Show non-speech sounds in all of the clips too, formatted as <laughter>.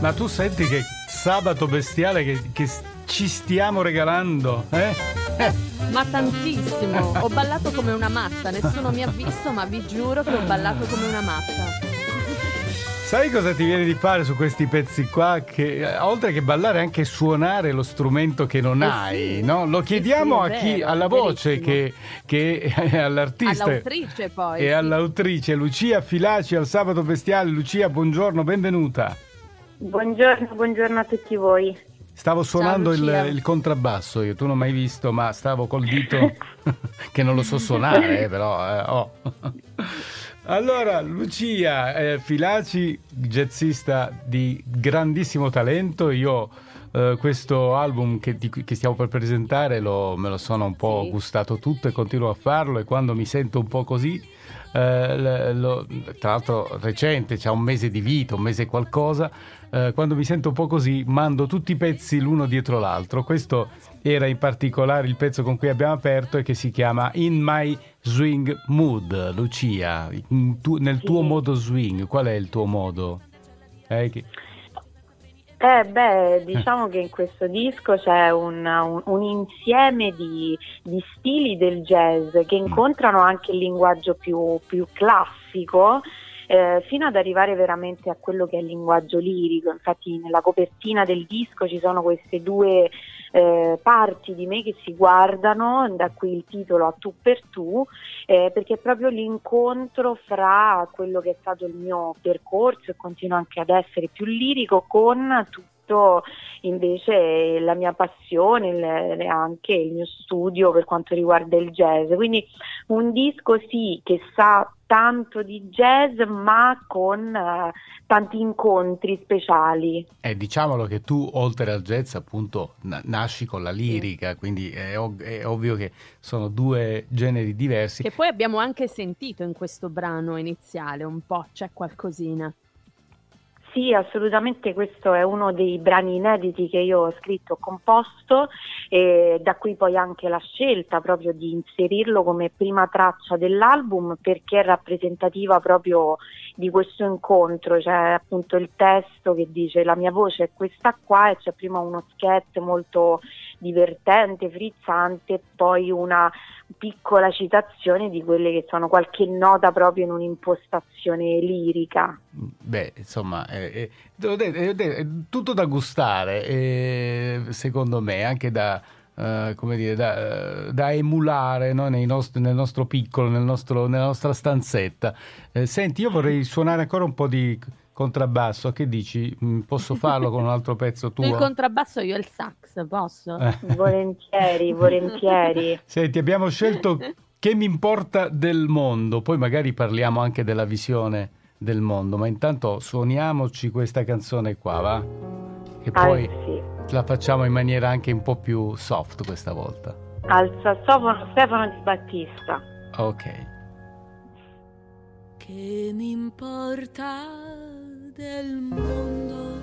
Ma tu senti che sabato bestiale che, che ci stiamo regalando, eh? Ma tantissimo, <laughs> ho ballato come una matta, nessuno mi ha visto, ma vi giuro che ho ballato come una matta. Sai cosa ti viene di fare su questi pezzi qua? Che eh, oltre che ballare, anche suonare lo strumento che non eh hai, sì. no? Lo chiediamo sì, sì, a chi, vero, alla voce che, che è <laughs> all'artista. All'autrice poi. E all'autrice Lucia Filaci al Sabato Bestiale. Lucia, buongiorno, benvenuta. Buongiorno, buongiorno a tutti voi. Stavo suonando il, il, contrabbasso, io tu non hai mai visto, ma stavo col dito <laughs> che non lo so suonare, eh, però. Eh, oh. <laughs> Allora, Lucia eh, Filaci, jazzista di grandissimo talento, io eh, questo album che, di, che, stiamo per presentare lo, me lo sono un po' sì. gustato tutto e continuo a farlo e quando mi sento un po' così, eh, lo, tra l'altro recente, c'ha un mese di vita, un mese qualcosa, eh, quando mi sento un po' così mando tutti i pezzi l'uno dietro l'altro. Questo era in particolare il pezzo con cui abbiamo aperto e che si chiama In My Swing Mood, Lucia, tu, nel sì. tuo modo swing, qual è il tuo modo? Eh, che... eh beh, diciamo che in questo disco c'è un, un, un insieme di, di, stili del jazz che mm. incontrano anche il linguaggio più, più classico eh, fino ad arrivare veramente a quello che è il linguaggio lirico. Infatti nella copertina del disco ci sono queste due eh, parti di me che si guardano, da qui il titolo a tu per tu, eh, perché è proprio l'incontro fra quello che è stato il mio percorso e continua anche ad essere più lirico con tutto invece la mia passione, e anche il mio studio per quanto riguarda il jazz. Quindi un disco sì che sa tanto di jazz ma con uh, tanti incontri speciali. Eh, diciamolo che tu oltre al jazz appunto na- nasci con la lirica, sì. quindi è, ov- è, ovvio che sono due generi diversi. Che poi abbiamo anche sentito in questo brano iniziale un po', c'è qualcosina. Sì, assolutamente questo è uno dei brani inediti che io ho scritto, composto e da qui poi anche la scelta proprio di inserirlo come prima traccia dell'album perché è rappresentativa proprio di questo incontro, c'è appunto il testo che dice la mia voce è questa qua e c'è prima uno sketch molto divertente, frizzante poi una piccola citazione di quelle che sono qualche nota proprio in un'impostazione lirica. Beh, insomma, eh, eh, è tutto da gustare, eh, secondo me, anche da, uh, come dire, da, da emulare no? nostri, nel nostro piccolo, nel nostro, nella nostra stanzetta. Eh, senti, io vorrei suonare ancora un po' di contrabbasso, che dici? Mm, posso farlo con un altro pezzo <laughs> tuo? Il contrabbasso io il sax, posso? Eh. Volentieri, volentieri. <laughs> Senti, abbiamo scelto Che mi importa del mondo, poi magari parliamo anche della visione del mondo, ma intanto suoniamoci questa canzone qua, va? E poi ah, sì. la facciamo in maniera anche un po' più soft questa volta. Al sassofono Stefano Di Battista. Ok. Che mi importa del mondo.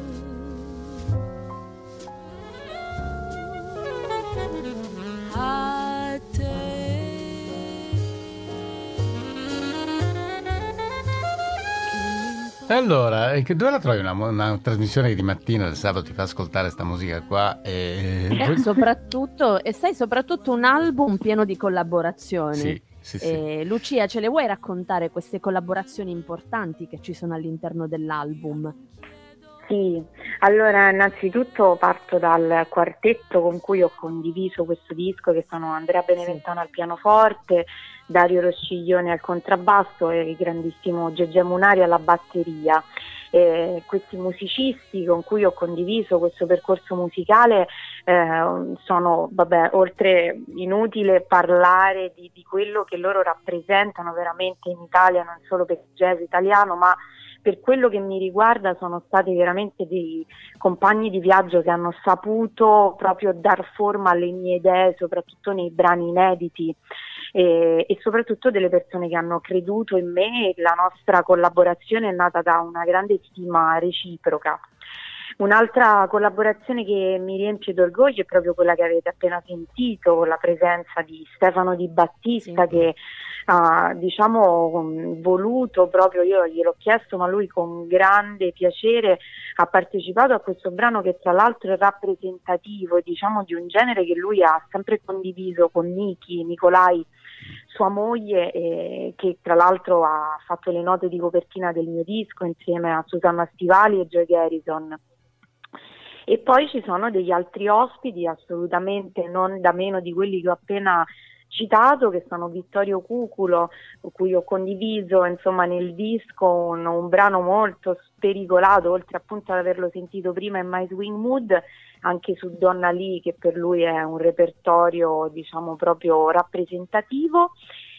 A te. Allora, dove la trovi una, una, trasmissione che di mattina del sabato ti fa ascoltare questa musica qua? E... e <laughs> soprattutto, e sai, soprattutto un album pieno di collaborazioni. Sì. Sì, sì. Lucia, ce le vuoi raccontare queste collaborazioni importanti che ci sono all'interno dell'album? Sì, allora innanzitutto parto dal quartetto con cui ho condiviso questo disco che sono Andrea Beneventano sì. al pianoforte, Dario Rosciglione al contrabbasso e il grandissimo Gegè Munari alla batteria eh, questi musicisti con cui ho condiviso questo percorso musicale eh, sono, vabbè, oltre inutile parlare di, di quello che loro rappresentano veramente in Italia, non solo per il jazz italiano, ma per quello che mi riguarda sono stati veramente dei compagni di viaggio che hanno saputo proprio dar forma alle mie idee, soprattutto nei brani inediti e, e soprattutto delle persone che hanno creduto in me e la nostra collaborazione è nata da una grande stima reciproca. Un'altra collaborazione che mi riempie d'orgoglio è proprio quella che avete appena sentito, la presenza di Stefano Di Battista sì. che ha diciamo, voluto proprio, io gliel'ho chiesto, ma lui con grande piacere ha partecipato a questo brano che tra l'altro è rappresentativo diciamo, di un genere che lui ha sempre condiviso con Niki, Nicolai sua moglie eh, che tra l'altro ha fatto le note di copertina del mio disco insieme a Susanna Stivali e Joy Garrison. E poi ci sono degli altri ospiti assolutamente non da meno di quelli che ho appena citato, che sono Vittorio Cuculo, con cui ho condiviso insomma, nel disco un, un, brano molto spericolato, oltre appunto ad averlo sentito prima in My Swing Mood, anche su Donna Lee, che per lui è un repertorio diciamo proprio rappresentativo.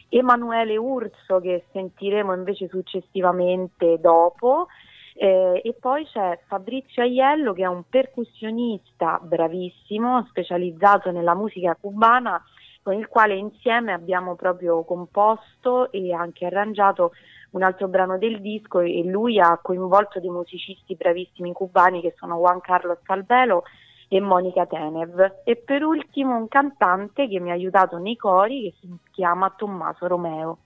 Emanuele Urso, che sentiremo invece successivamente dopo, eh, e poi c'è Fabrizio Aiello che è un percussionista bravissimo, specializzato nella musica cubana, con il quale insieme abbiamo proprio composto e anche arrangiato un altro brano del disco e lui ha coinvolto dei musicisti bravissimi cubani che sono Juan Carlos Calvelo e Monica Tenev. E per ultimo un cantante che mi ha aiutato nei cori che si chiama Tommaso Romeo.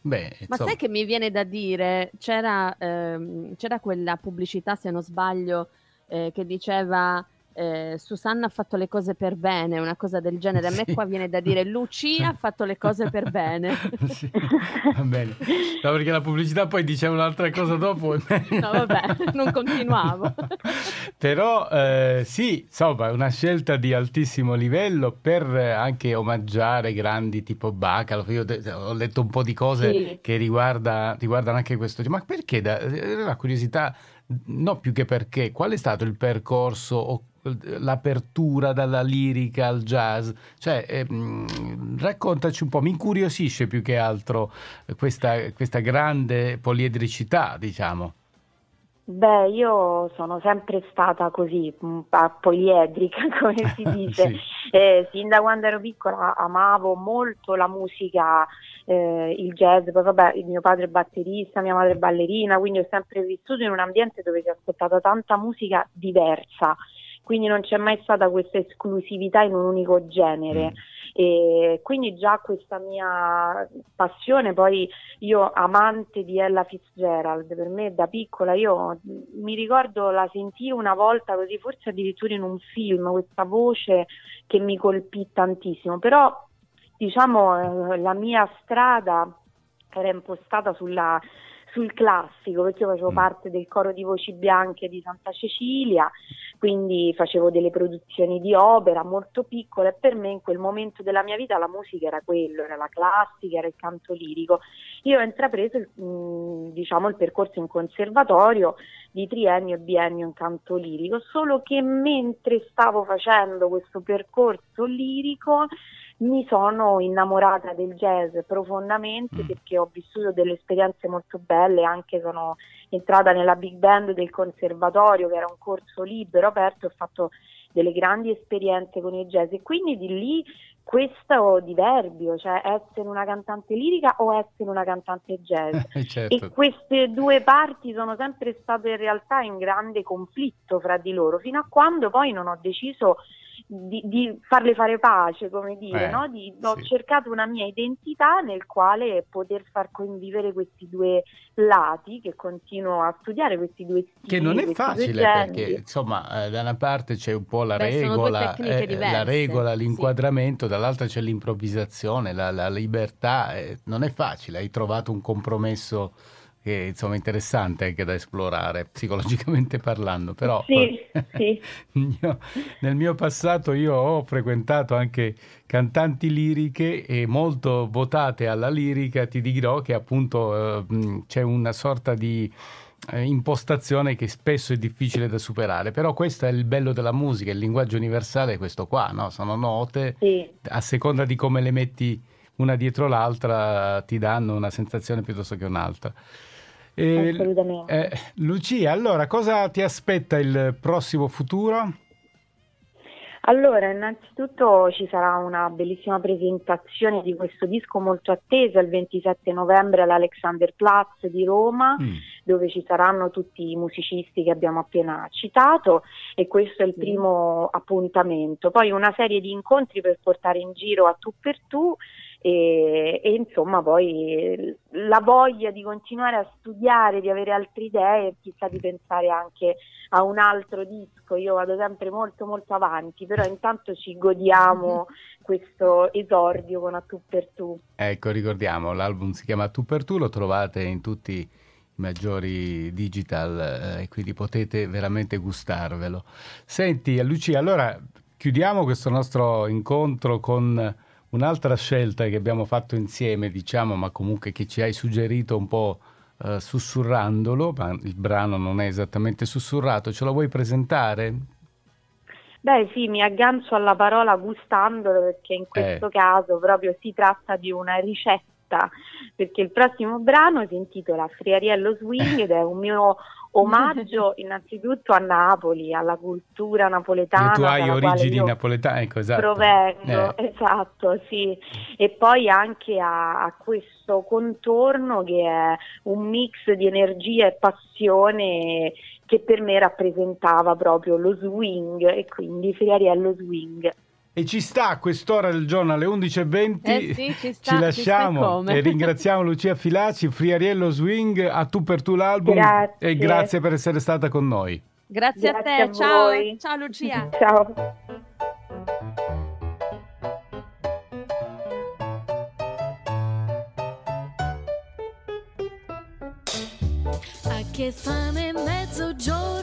Beh, Ma sai che mi viene da dire, c'era, ehm, c'era quella pubblicità, se non sbaglio, eh, che diceva eh, Susanna ha fatto le cose per bene, una cosa del genere. A me qua viene da dire Lucia ha fatto le cose per bene. <laughs> sì, va bene. No, perché la pubblicità poi dice un'altra cosa dopo. <laughs> no, vabbè, non continuavo. <laughs> Però eh, sì, insomma, è una scelta di altissimo livello per anche omaggiare grandi tipo Bacalo. Io ho letto un po' di cose sì. che riguarda, riguardano anche questo. Ma perché? Da, la curiosità no più che perché, qual è stato il percorso o l'apertura dalla lirica al jazz? Cioè, ehm, raccontaci un po', mi incuriosisce più che altro questa, questa grande poliedricità, diciamo. Beh, io sono sempre stata così, poliedrica, <laughs> come si <laughs> dice. sì. eh, sin da quando ero piccola amavo molto la musica, eh, il jazz, poi vabbè, il mio padre è batterista, mia madre è ballerina, quindi ho sempre vissuto in un ambiente dove si è ascoltata tanta musica diversa quindi non c'è mai stata questa esclusività in un unico genere. Mm. E quindi già questa mia passione, poi io amante di Ella Fitzgerald, per me da piccola io mi ricordo la sentii una volta così, forse addirittura in un film, questa voce che mi colpì tantissimo, però diciamo eh, la mia strada era impostata sulla sul classico, perché io facevo mm. parte del coro di voci bianche di Santa Cecilia, quindi facevo delle produzioni di opera molto piccole e per me in quel momento della mia vita la musica era quello, era la classica, era il canto lirico. Io ho intrapreso mh, mm, diciamo, il percorso in conservatorio di triennio e biennio in canto lirico, solo che mentre stavo facendo questo percorso lirico mi sono innamorata del jazz profondamente mm. perché ho vissuto delle esperienze molto belle, anche sono entrata nella big band del conservatorio che era un corso libero aperto, ho fatto delle grandi esperienze con il jazz e quindi di lì questo diverbio, cioè essere una cantante lirica o essere una cantante jazz. <laughs> certo. E queste due parti sono sempre state in realtà in grande conflitto fra di loro, fino a quando poi non ho deciso di, di, farle fare pace, come dire, eh, no? di, ho sì. cercato una mia identità nel quale poter far convivere questi due lati che continuo a studiare, questi due stili. Che non è facile perché insomma eh, da una parte c'è un po' la Beh, regola, eh, la regola, l'inquadramento, sì. dall'altra c'è l'improvvisazione, la, la libertà, eh, non è facile, hai trovato un compromesso che insomma è interessante anche da esplorare psicologicamente parlando però sì, sì. <laughs> io, nel mio passato io ho frequentato anche cantanti liriche e molto votate alla lirica ti dirò che appunto eh, c'è una sorta di eh, impostazione che spesso è difficile da superare però questo è il bello della musica il linguaggio universale è questo qua no? sono note sì. a seconda di come le metti una dietro l'altra ti danno una sensazione piuttosto che un'altra eh, Assolutamente. Eh, Lucia, allora cosa ti aspetta il prossimo futuro? Allora, innanzitutto ci sarà una bellissima presentazione di questo disco molto atteso il 27 novembre all'Alexanderplatz di Roma, mm. dove ci saranno tutti i musicisti che abbiamo appena citato e questo è il primo appuntamento. Poi una serie di incontri per portare in giro a tu per tu e, e, insomma poi la voglia di continuare a studiare, di avere altre idee e chissà di pensare anche a un altro disco. Io vado sempre molto molto avanti, però intanto ci godiamo questo esordio con A Tu per Tu. Ecco, ricordiamo, l'album si chiama A Tu per Tu, lo trovate in tutti i maggiori digital eh, e quindi potete veramente gustarvelo. Senti Lucia, allora chiudiamo questo nostro incontro con Un'altra scelta che abbiamo fatto insieme, diciamo, ma comunque che ci hai suggerito un po' eh, sussurrandolo, ma il brano non è esattamente sussurrato, ce lo vuoi presentare? Beh sì, mi aggancio alla parola gustandolo perché in questo eh. caso proprio si tratta di una ricetta perché il prossimo brano si intitola Friariello Swing ed è un mio omaggio <laughs> innanzitutto a Napoli, alla cultura napoletana. E tu hai origini napoletane, ecco, esatto. Provengo, eh. esatto, sì. E poi anche a, a, questo contorno che è un mix di energia e passione che per me rappresentava proprio lo swing e quindi Friariello Swing. E ci sta a quest'ora del giorno alle 11.20. Eh sì, ci, sta, ci lasciamo ci e ringraziamo Lucia Filaci, Friariello Swing, a tu per tu l'album grazie. e grazie per essere stata con noi. Grazie, grazie a te, a ciao. Ciao Lucia. Ciao. A che fame mezzogiorno